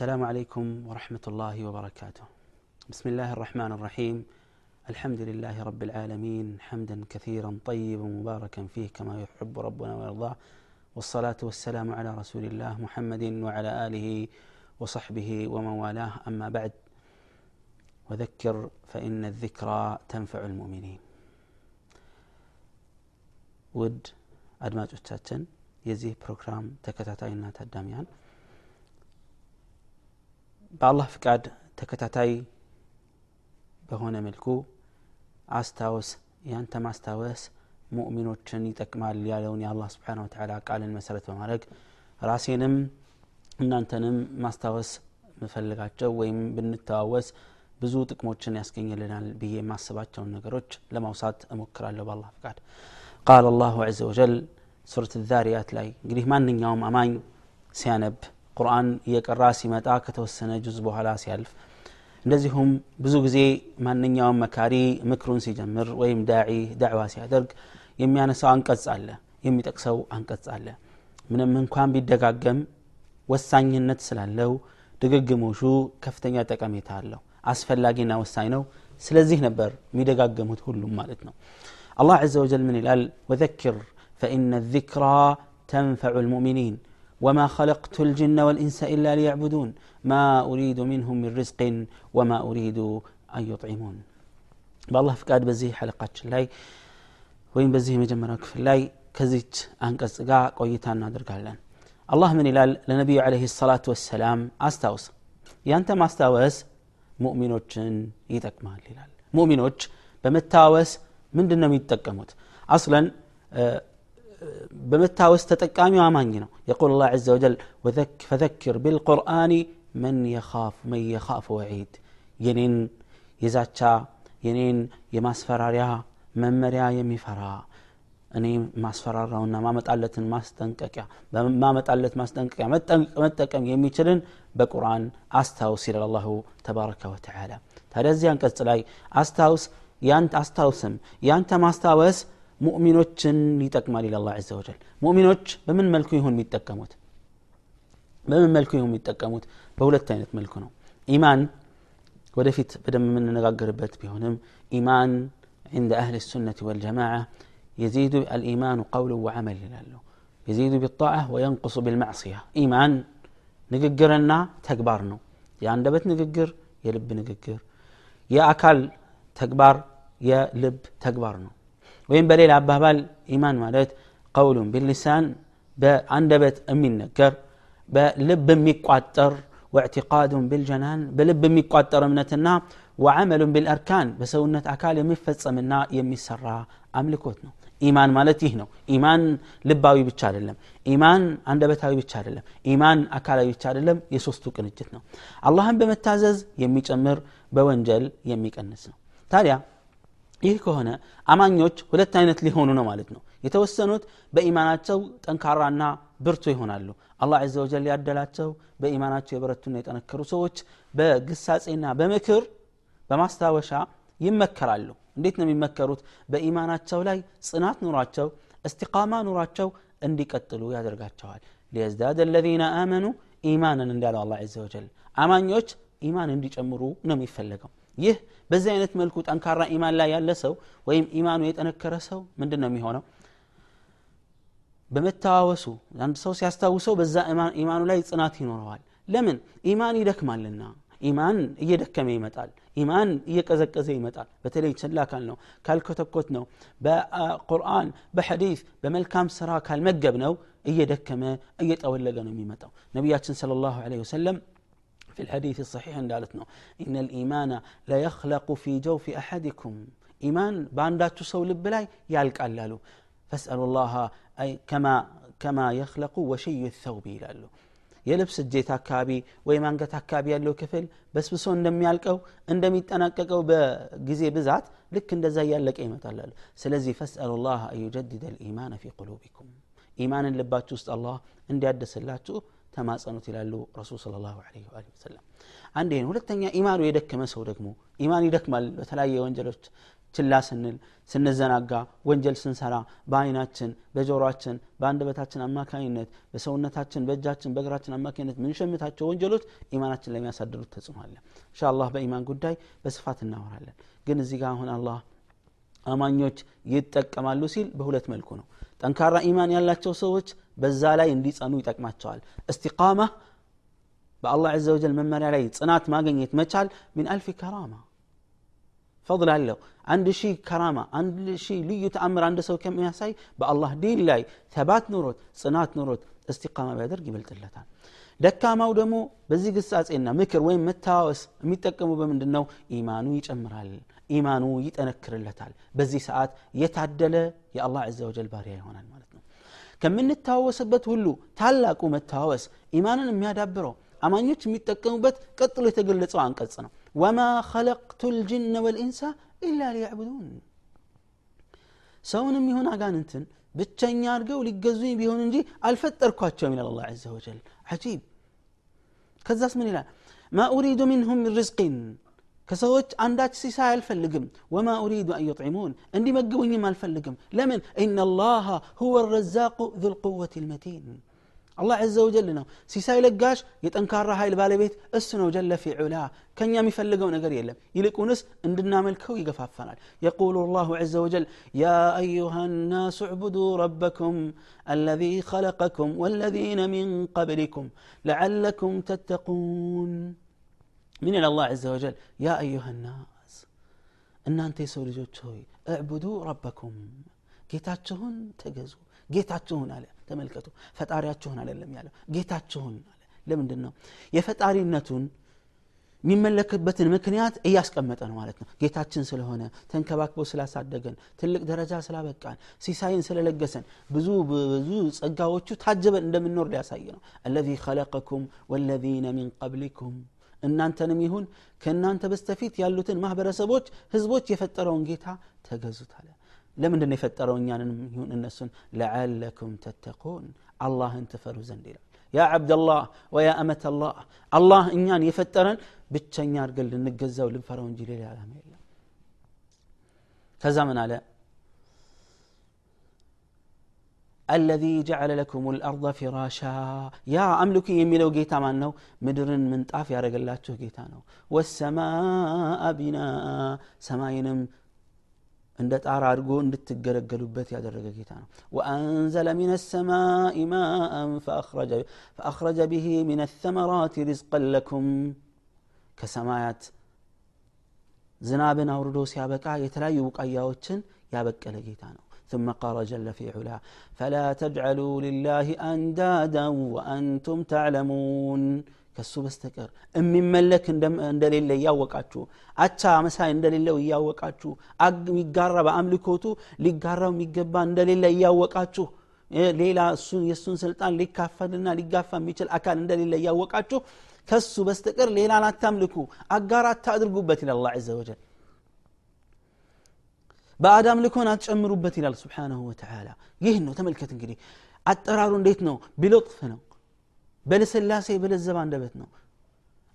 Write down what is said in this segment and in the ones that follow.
السلام عليكم ورحمة الله وبركاته بسم الله الرحمن الرحيم الحمد لله رب العالمين حمدا كثيرا طيبا مباركا فيه كما يحب ربنا ويرضاه والصلاة والسلام على رسول الله محمد وعلى آله وصحبه ومن والاه أما بعد وذكر فإن الذكرى تنفع المؤمنين ውድ አድማጮቻችን የዚህ ፕሮግራም ተከታታይና ታዳሚያን በአላህ ፍቃድ ተከታታይ በሆነ መልኩ አስታወስ ያንተ ማስታወስ ሙእሚኖችን ይጠቅማል ያለውን የአላህ ስብሓን ወተላ ቃልን መሰረት በማድረግ ራሴንም እናንተንም ማስታወስ ምፈልጋቸው ወይም ብንተዋወስ ብዙ ጥቅሞችን ያስገኝልናል ብዬ የማስባቸውን ነገሮች ለማውሳት እሞክራለሁ በአላህ ፍቃድ ቃል አላሁ ዘ ወጀል ሱረት ዛሪያት ላይ እንግዲህ ማንኛውም አማኝ ሲያነብ ቁርአን እየቀራ ሲመጣ ከተወሰነ ጁዝ በኋላ ሲያልፍ እንደዚሁም ብዙ ጊዜ ማንኛውም መካሪ ምክሩን ሲጀምር ወይም ዳዒ ዳዕዋ ሲያደርግ የሚያነሳው አንቀጽ አለ የሚጠቅሰው አንቀጽ አለ ምንም እንኳን ቢደጋገም ወሳኝነት ስላለው ድግግሞሹ ከፍተኛ ጠቀሜታ አለው አስፈላጊና ወሳኝ ነው ስለዚህ ነበር የሚደጋገሙት ሁሉም ማለት ነው الله عز وجل من الال وذكر فإن الذكرى تنفع المؤمنين وما خلقت الجن والإنس إلا ليعبدون ما أريد منهم من رزق وما أريد أن يطعمون بالله فقاد بزيه حلقات لاي وين بزيه مجمرة كفر لاي كزيت أنكس قا قويتان نادر قالان الله من الال لنبي عليه الصلاة والسلام أستاوس يانت ما استاوس مؤمنوچن يتكمال ይላል ሙእሚኖች በመታወስ ምንድን ነው የሚጠቀሙት አስለን በመታወስ ተጠቃሚው አማኝ ነው የቁል ላ ዘ ወጀል ፈዘክር ቢልቁርአን መን የኻፍ መን የኻፍ ወዒድ የኔን የዛቻ የኔን የማስፈራሪያ መመሪያ የሚፈራ እኔ ማስፈራራውና ማመጣለትን ማስጠንቀቂያ በማመጣለት ማስጠንቀቂያ መጠቀም የሚችልን በቁርአን አስታውስ ይላል አላሁ ተባረከ ወተዓላ ታዲያ እዚህ አንቀጽ ላይ አስታውስ ያንተ አስታውስም ያንተ ማስታወስ ሙእሚኖችን ይጠቅማል ይላል አላ ዘ ወጀል ሙእሚኖች በምን መልኩ ይሁን የሚጠቀሙት በምን መልኩ ይሁን የሚጠቀሙት በሁለት አይነት መልኩ ነው ኢማን ወደፊት በደንብ የምንነጋገርበት ቢሆንም ኢማን عند أهل السنة والجماعة يزيد الإيمان قول وعمل ይላሉ يزيد بالطاعة وينقص بالمعصية إيمان ንግግርና ተግባር ነው የአንደበት ንግግር የልብ ንግግር የአካል ተግባር የልብ ተግባር ነው ወይም በሌላ አባባል ኢማን ማለት ቀውሉን ቢልሊሳን በአንደበት የሚነገር በልብ የሚቋጠር ወእዕቲቃዱን ቢልጀናን በልብ የሚቋጠር እምነትና ወዓመሉን ቢልአርካን በሰውነት አካል የሚፈጸምና የሚሰራ አምልኮት ነው ኢማን ማለት ይህ ነው ኢማን ልባዊ ብቻ አይደለም ኢማን አንደበታዊ ብቻ አይደለም ኢማን አካላዊ ብቻ አይደለም የሶስቱ ቅንጅት ነው አላህን በመታዘዝ የሚጨምር በወንጀል የሚቀንስ ነው ታዲያ ይህ ከሆነ አማኞች ሁለት አይነት ሊሆኑ ነው ማለት ነው። የተወሰኑት በኢማናቸው ጠንካራና ብርቱ ይሆናሉ። አላህ ዘ ወጀል ያደላቸው በኢማናቸው የበረቱና የጠነከሩ ሰዎች በግሳጼና በምክር በማስታወሻ ይመከራሉ። እንዴት ነው የሚመከሩት? በኢማናቸው ላይ ጽናት ኑሯቸው እስቲቃማ ኑሯቸው እንዲቀጥሉ ያደርጋቸዋል። ሊየዝዳድ አለዚነ አመኑ ኢማንን እንዳለው አላ ዘ ወጀል። አማኞች ኢማን እንዲጨምሩ ነው የሚፈለገው ይህ በዚህ አይነት መልኩ ጠንካራ ኢማን ላይ ያለ ሰው ወይም ኢማኑ የጠነከረ ሰው ምንድን ነው የሚሆነው? በመተዋወሱ አንድ ሰው ሲያስታውሰው በዛ ኢማኑ ላይ ጽናት ይኖረዋል። ለምን? ኢማን ይደክማልና። ኢማን እየደከመ ይመጣል። ኢማን እየቀዘቀዘ ይመጣል። በተለይ ችላ ካል ነው ካልኮተኮት ነው። በቁርአን በሐዲስ በመልካም ስራ ካልመገብ ነው እየደከመ እየጠወለገ ነው የሚመጣው። ነቢያችን ስለ ላሁ ወሰለም في الحديث الصحيح እንዳሉት إن الإيمان لا يخلق في جوف أحدكم إيمان بانداتو سو لب لاي يالقال فاسألوا الله أي كما كما يخلق وشي الثوب ይላሉ የልብስ እጄት አካባቢ ወይም አንገት አካባቢ ያለው ክፍል በስብሶ እንደሚያልቀው እንደሚጠናቀቀው በጊዜ ብዛት ልክ እንደዛ እያለቀ ይመጣላሉ ስለዚህ ፈስአሉ ላህ አዩጀድድ ልኢማን ፊ ቁሉቢኩም ኢማንን ልባችሁ ውስጥ አላህ እንዲያደስላችሁ ተማጸኑት ይላሉ ረሱል ስለ ላሁ ወሰለም። አንድ ይህን ሁለተኛ ኢማኑ የደከመ ሰው ደግሞ ኢማን ይደክማል። በተለያየ ወንጀሎች ችላ ስንል ስንዘናጋ ወንጀል ስንሰራ በአይናችን በጆሮአችን በአንደበታችን አማካኝነት በሰውነታችን በእጃችን በእግራችን አማካኝነት ምንሸምታቸው ወንጀሎች ኢማናችን ለሚያሳድሩት ተጽዕኖ አለ። እንሻ በኢማን ጉዳይ በስፋት እናወራለን። ግን እዚህ ጋር አሁን አላህ አማኞች ይጠቀማሉ ሲል በሁለት መልኩ ነው። ጠንካራ ኢማን ያላቸው ሰዎች በዛ ላይ እንዲጸኑ ይጠቅማቸዋል እስቲቃማ በአላህ ዘ ወጀል መመሪያ ላይ ጽናት ማግኘት መቻል ሚን አልፊ ከራማ ፈضል አለው አንድ ሺህ ከራማ አንድ ሺህ ልዩ ተአምር አንድ ሰው ከሚያሳይ በአላህ ዲን ላይ ተባት ኑሮት ጽናት ኑሮት እስቲቃማ ቢያደርግ ይበልጥለታል ደካማው ደግሞ በዚህ ግሳጼና ምክር ወይም መታወስ የሚጠቀሙ በምንድን ነው ኢማኑ ይጨምራል ኢማኑ ይጠነክርለታል በዚህ ሰዓት የታደለ የአላህ ዘ ወጀል ባሪያ ይሆናል ማለት ነው ከምንታወስበት ሁሉ ታላቁ መታወስ ኢማንን የሚያዳብረው አማኞች የሚጠቀሙበት ቀጥሎ የተገለጸው አንቀጽ ነው ወማ ኸለቅቱ ልጅነ ወልኢንሳ ኢላ ሊያዕቡዱን ሰውንም ይሁን አጋንንትን ብቸኛ አድርገው ሊገዙኝ ቢሆን እንጂ አልፈጠርኳቸውም ይላል አላ ዘ ወጀል አጂብ ከዛስ ምን ይላል ማ ኡሪዱ ሚንሁም ምን ርዝቅን ከሰዎች አንዳች ሲሳይ አልፈልግም ወማ ኡሪዱ አን ዩጥዒሙን እንዲመግቡኝም አልፈልግም ለምን ኢናላሃ ሁወ ረዛቁ ذو القوة المتين አላህ ዘ ወጀል ነው ሲሳይ ለጋሽ የጠንካራ ኃይል ባለቤት እሱ ነው ጀለ ፊ ዑላ ከኛ የሚፈልገው ነገር የለም ይልቁንስ እንድናመልከው ይገፋፈናል የቁሉ ላሁ ዘ ወጀል ያ አዩሃ ናሱ ዕቡዱ ረበኩም الذي خلقكم والذين من قبلكم لعلكم تتقون من الله عز وجل يا أيها الناس እናንተ የሰው ልጆች ሆይ እዕቡዱ ረበኩም ጌታችሁን ተገዙ ጌታችሁን አለ ተመልከቱ ፈጣሪያችሁን አይደለም ያለው ጌታችሁን አለ ለምንድን ነው የፈጣሪነቱን የሚመለክበትን ምክንያት እያስቀመጠ ነው ማለት ነው ጌታችን ስለሆነ ተንከባክቦ ስላሳደገን ትልቅ ደረጃ ስላበቃን ሲሳይን ስለለገሰን ብዙ ብዙ ጸጋዎቹ ታጀበን እንደምንኖር ሊያሳይ ነው አለዚ ኸለቀኩም ወለዚነ ሚን ቀብሊኩም እናንተንም ይሁን ከእናንተ በስተፊት ያሉትን ማህበረሰቦች ህዝቦች የፈጠረውን ጌታ ተገዙት አለ ለምንድን ነው የፈጠረው እኛንም ይሁን እነሱን ለዓለኩም ተተቁን አላህን ትፈሩ ዘንድ ይላል ያ ዓብደላህ ወያ አመተላህ አላህ እኛን የፈጠረን ብቸኛ አድርገን ልንገዛው ልንፈረው እንጂ ሌላ ዓላማ የለም ከዛ ምን አለ الذي جعل لكم الأرض فراشا يا أملك يميلو جيتا مانو مدرن من طاف يا رجل جيتا نو والسماء بناء سماينم እንደ ጣራ አድርጎ እንድትገለገሉበት ያደረገ ጌታ ነው ወአንዘለ ሚን ሰማኢ ማአን ፈአኽረጀ ብሂ ሚን ተመራት ሪዝቀን ለኩም ከሰማያት ዝናብን አውርዶ ሲያበቃ የተለያዩ ቡቃያዎችን ያበቀለ ጌታ ነው ثم قال جل في علا فلا تجعلوا لله أندادا وأنتم تعلمون ከሱ በስተቀር የሚመለክ እንደሌለ እያወቃችሁ አቻ መሳይ እንደሌለው እያወቃችሁ የሚጋራ በአምልኮቱ ሊጋራው የሚገባ እንደሌለ እያወቃችሁ ሌላ እሱን የእሱን ስልጣን ሊካፈልና ሊጋፋ የሚችል አካል እንደሌለ እያወቃችሁ ከሱ በስተቀር ሌላን አታምልኩ አጋር አታድርጉበት ይላል አላ ዘ ወጀል ባዕድ አምልኮን አትጨምሩበት ይላል ስብሓናሁ ወተላ ይህን ነው ተመልከት እንግዲህ አጠራሩ እንዴት ነው ቢሎጥፍ ነው በልስላሴ በለዘብ አንደበት ነው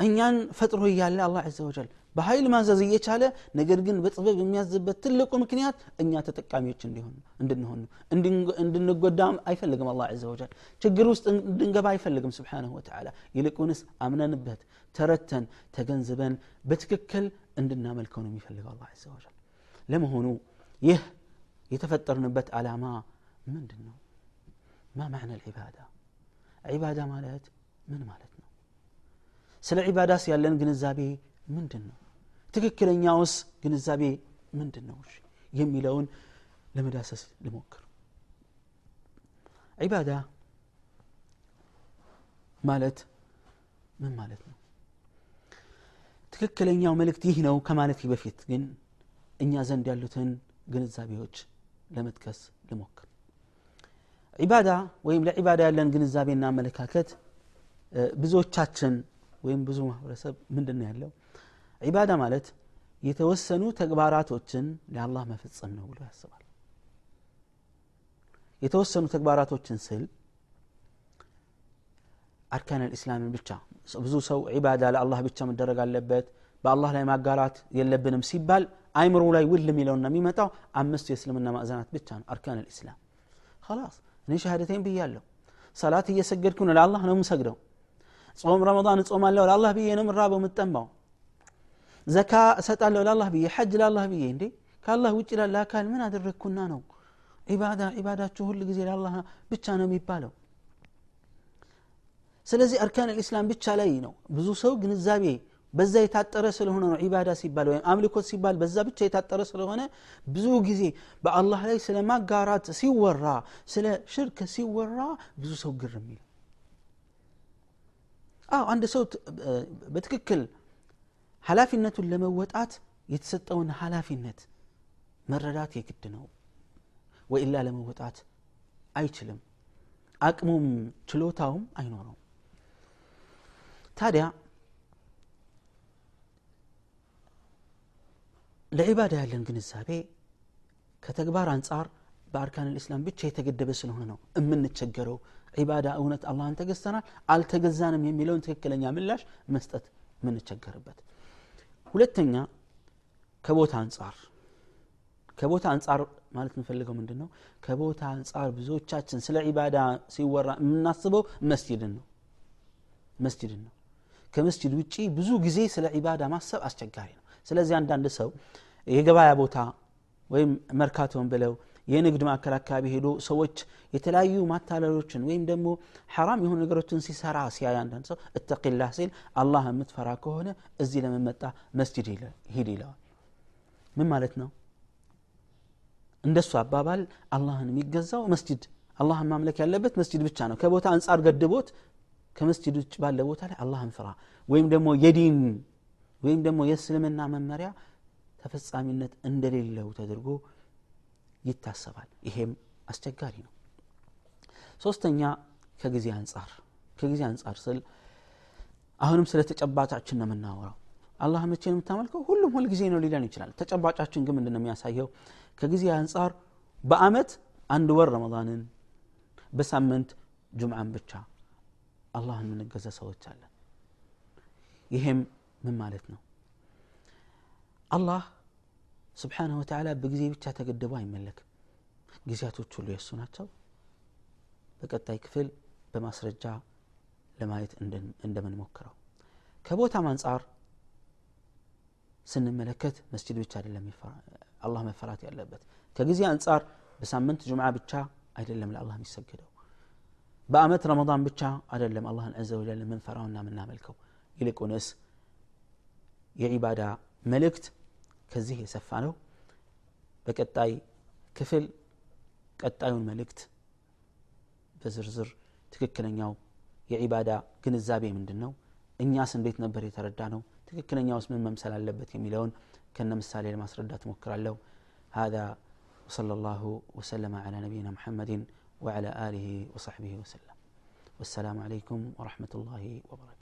እኛን ፈጥሮ እያለ አላህ ዘ ወጀል በኃይል ማዘዝ እየቻለ ነገር ግን በጥበብ የሚያዝበት ትልቁ ምክንያት እኛ ተጠቃሚዎች እንዲሆን እንድንሆን ነው እንድንጎዳም አይፈልግም አላ ዘ ወጀል ችግር ውስጥ እንድንገባ አይፈልግም ስብሓንሁ ወተላ ይልቁንስ አምነንበት ተረተን ተገንዝበን በትክክል እንድናመልከው ነው የሚፈልገው አላ ዘ ወጀል ለመሆኑ ይህ የተፈጠርንበት ዓላማ ምንድን ነው ማ ማዕና ልዒባዳ ዒባዳ ማለት ምን ማለት ነው ስለ ዒባዳስ ያለን ግንዛቤ ምንድን ነው ትክክለኛውስ ግንዛቤ ምንድን ነው የሚለውን ለመዳሰስ ልሞክር ዒባዳ ማለት ምን ማለት ነው ትክክለኛው መልእክት ይህ ነው ከማለት በፊት ግን እኛ ዘንድ ያሉትን ግንዛቤዎች ለመጥቀስ ልሞክር። ዒባዳ ወይም ለዒባዳ ያለን ግንዛቤና አመለካከት ብዙዎቻችን ወይም ብዙ ማህበረሰብ ምንድን ያለው? ዒባዳ ማለት የተወሰኑ ተግባራቶችን ለአላህ መፈጸም ነው ብሎ ያስባል። የተወሰኑ ተግባራቶችን ስል አርካን ልእስላምን ብቻ ብዙ ሰው ዒባዳ ለአላህ ብቻ መደረግ አለበት በአላህ ላይ ማጋራት የለብንም ሲባል አይምሮ ላይ ውል የሚለውና የሚመጣው አምስቱ የእስልምና ማዕዘናት ብቻ ነው አርካን ልእስላም ላስ እኔ ሻሃደተኝ ብያለሁ ሰላት እየሰገድኩ ነው ለአላህ ነው የምሰግደው ጾም ረመዳን እጾማለሁ ለአላህ ብዬ ነው ምራበው የምጠማው ዘካ እሰጣለሁ ለአላህ ብዬ ሐጅ ለአላህ ብዬ እንዴ ከአላህ ውጭ ላለ አካል ምን አደረግኩና ነው ዒባዳ ዒባዳችሁ ሁል ጊዜ ለአላህ ብቻ ነው የሚባለው ስለዚህ አርካን ልእስላም ብቻ ላይ ነው ብዙ ሰው ግንዛቤ በዛ የታጠረ ስለሆነ ነው ዒባዳ ሲባል ወይም አምልኮት ሲባል በዛ ብቻ የታጠረ ስለሆነ ብዙ ጊዜ በአላህ ላይ ስለ ማጋራት ሲወራ ስለ ሽርክ ሲወራ ብዙ ሰው ግር የሚል አዎ አንድ ሰው በትክክል ኃላፊነቱን ለመወጣት የተሰጠውን ኃላፊነት መረዳት የግድ ነው ወኢላ ለመወጣት አይችልም አቅሙም ችሎታውም አይኖረውም ታዲያ ለዒባዳ ያለን ግንዛቤ ከተግባር አንጻር በአርካን ልእስላም ብቻ የተገደበ ስለሆነ ነው የምንቸገረው ዒባዳ እውነት አላህን ተገዝተናል አልተገዛንም የሚለውን ትክክለኛ ምላሽ መስጠት የምንቸገርበት። ሁለተኛ ከቦታ አንጻር። ከቦታ አንጻር ማለት የምፈልገው ምንድን ነው ከቦታ አንጻር ብዙዎቻችን ስለ ዒባዳ ሲወራ የምናስበው መስጅድን ነው። መስጅድን ነው። ከመስጅድ ውጪ ብዙ ጊዜ ስለ ዒባዳ ማሰብ አስቸጋሪ ነው ስለዚህ አንዳንድ ሰው የገበያ ቦታ ወይም መርካቶን ብለው የንግድ ማዕከል አካባቢ ሄዶ ሰዎች የተለያዩ ማታለሎችን ወይም ደግሞ ሐራም የሆኑ ነገሮችን ሲሰራ ሲያይ አንዳንድ ሰው እተቂላህ ሲል አላህ የምትፈራ ከሆነ እዚህ ለመመጣ መስጅድ ሂድ ይለዋል። ምን ማለት ነው? እንደሱ አባባል አላህን የሚገዛው መስጅድ አላህን ማምለክ ያለበት መስጅድ ብቻ ነው። ከቦታ አንጻር ገድቦት ከመስጅድ ውጭ ባለ ቦታ ላይ አላህን ፍራ። ወይም ደግሞ የዲን ወይም ደግሞ የእስልምና መመሪያ ተፈጻሚነት እንደሌለው ተደርጎ ይታሰባል። ይሄም አስቸጋሪ ነው። ሶስተኛ ከጊዜ አንጻር። ከጊዜ አንጻር ስል አሁንም ስለ ተጨባጫችን ነው የምናወራው። አላህ መቼ ነው የምታመልከው? ሁሉም ሁል ጊዜ ነው ሊለን ይችላል። ተጨባጫችን ግን ምንድን ነው የሚያሳየው? ከጊዜ አንጻር በአመት አንድ ወር ረመዳንን በሳምንት ጁምዓን ብቻ አላህን የምንገዛ ሰዎች አለን። ይሄም ምን ማለት ነው አላህ ስብሓንሁ ወተዓላ በጊዜ ብቻ ተገድቦ አይመለክም ጊዜያቶች ሁሉ የእሱ ናቸው በቀጣይ ክፍል በማስረጃ ለማየት እንደምንሞክረው ከቦታም አንጻር ስንመለከት መስጅድ ብቻ አይደለም አላህ መፈራት ያለበት ከጊዜ አንጻር በሳምንት ጁምዓ ብቻ አይደለም ለአላህ የሚሰገደው በአመት ረመዳን ብቻ አይደለም አላህን አዘ ወጀል የምንፈራውና የምናመልከው ይልቁንስ የዒባዳ መልእክት ከዚህ የሰፋ ነው በቀጣይ ክፍል ቀጣዩን መልእክት በዝርዝር ትክክለኛው የዒባዳ ግንዛቤ ምንድን ነው እኛስ እንዴት ነበር የተረዳ ነው ትክክለኛውስ ምን መምሰል አለበት የሚለውን ከነ ምሳሌ ለማስረዳት ሞክራለሁ هذا وصلى الله وسلم على نبينا محمد وعلى آله وصحبه وسلم والسلام عليكم ورحمة الله وبركاته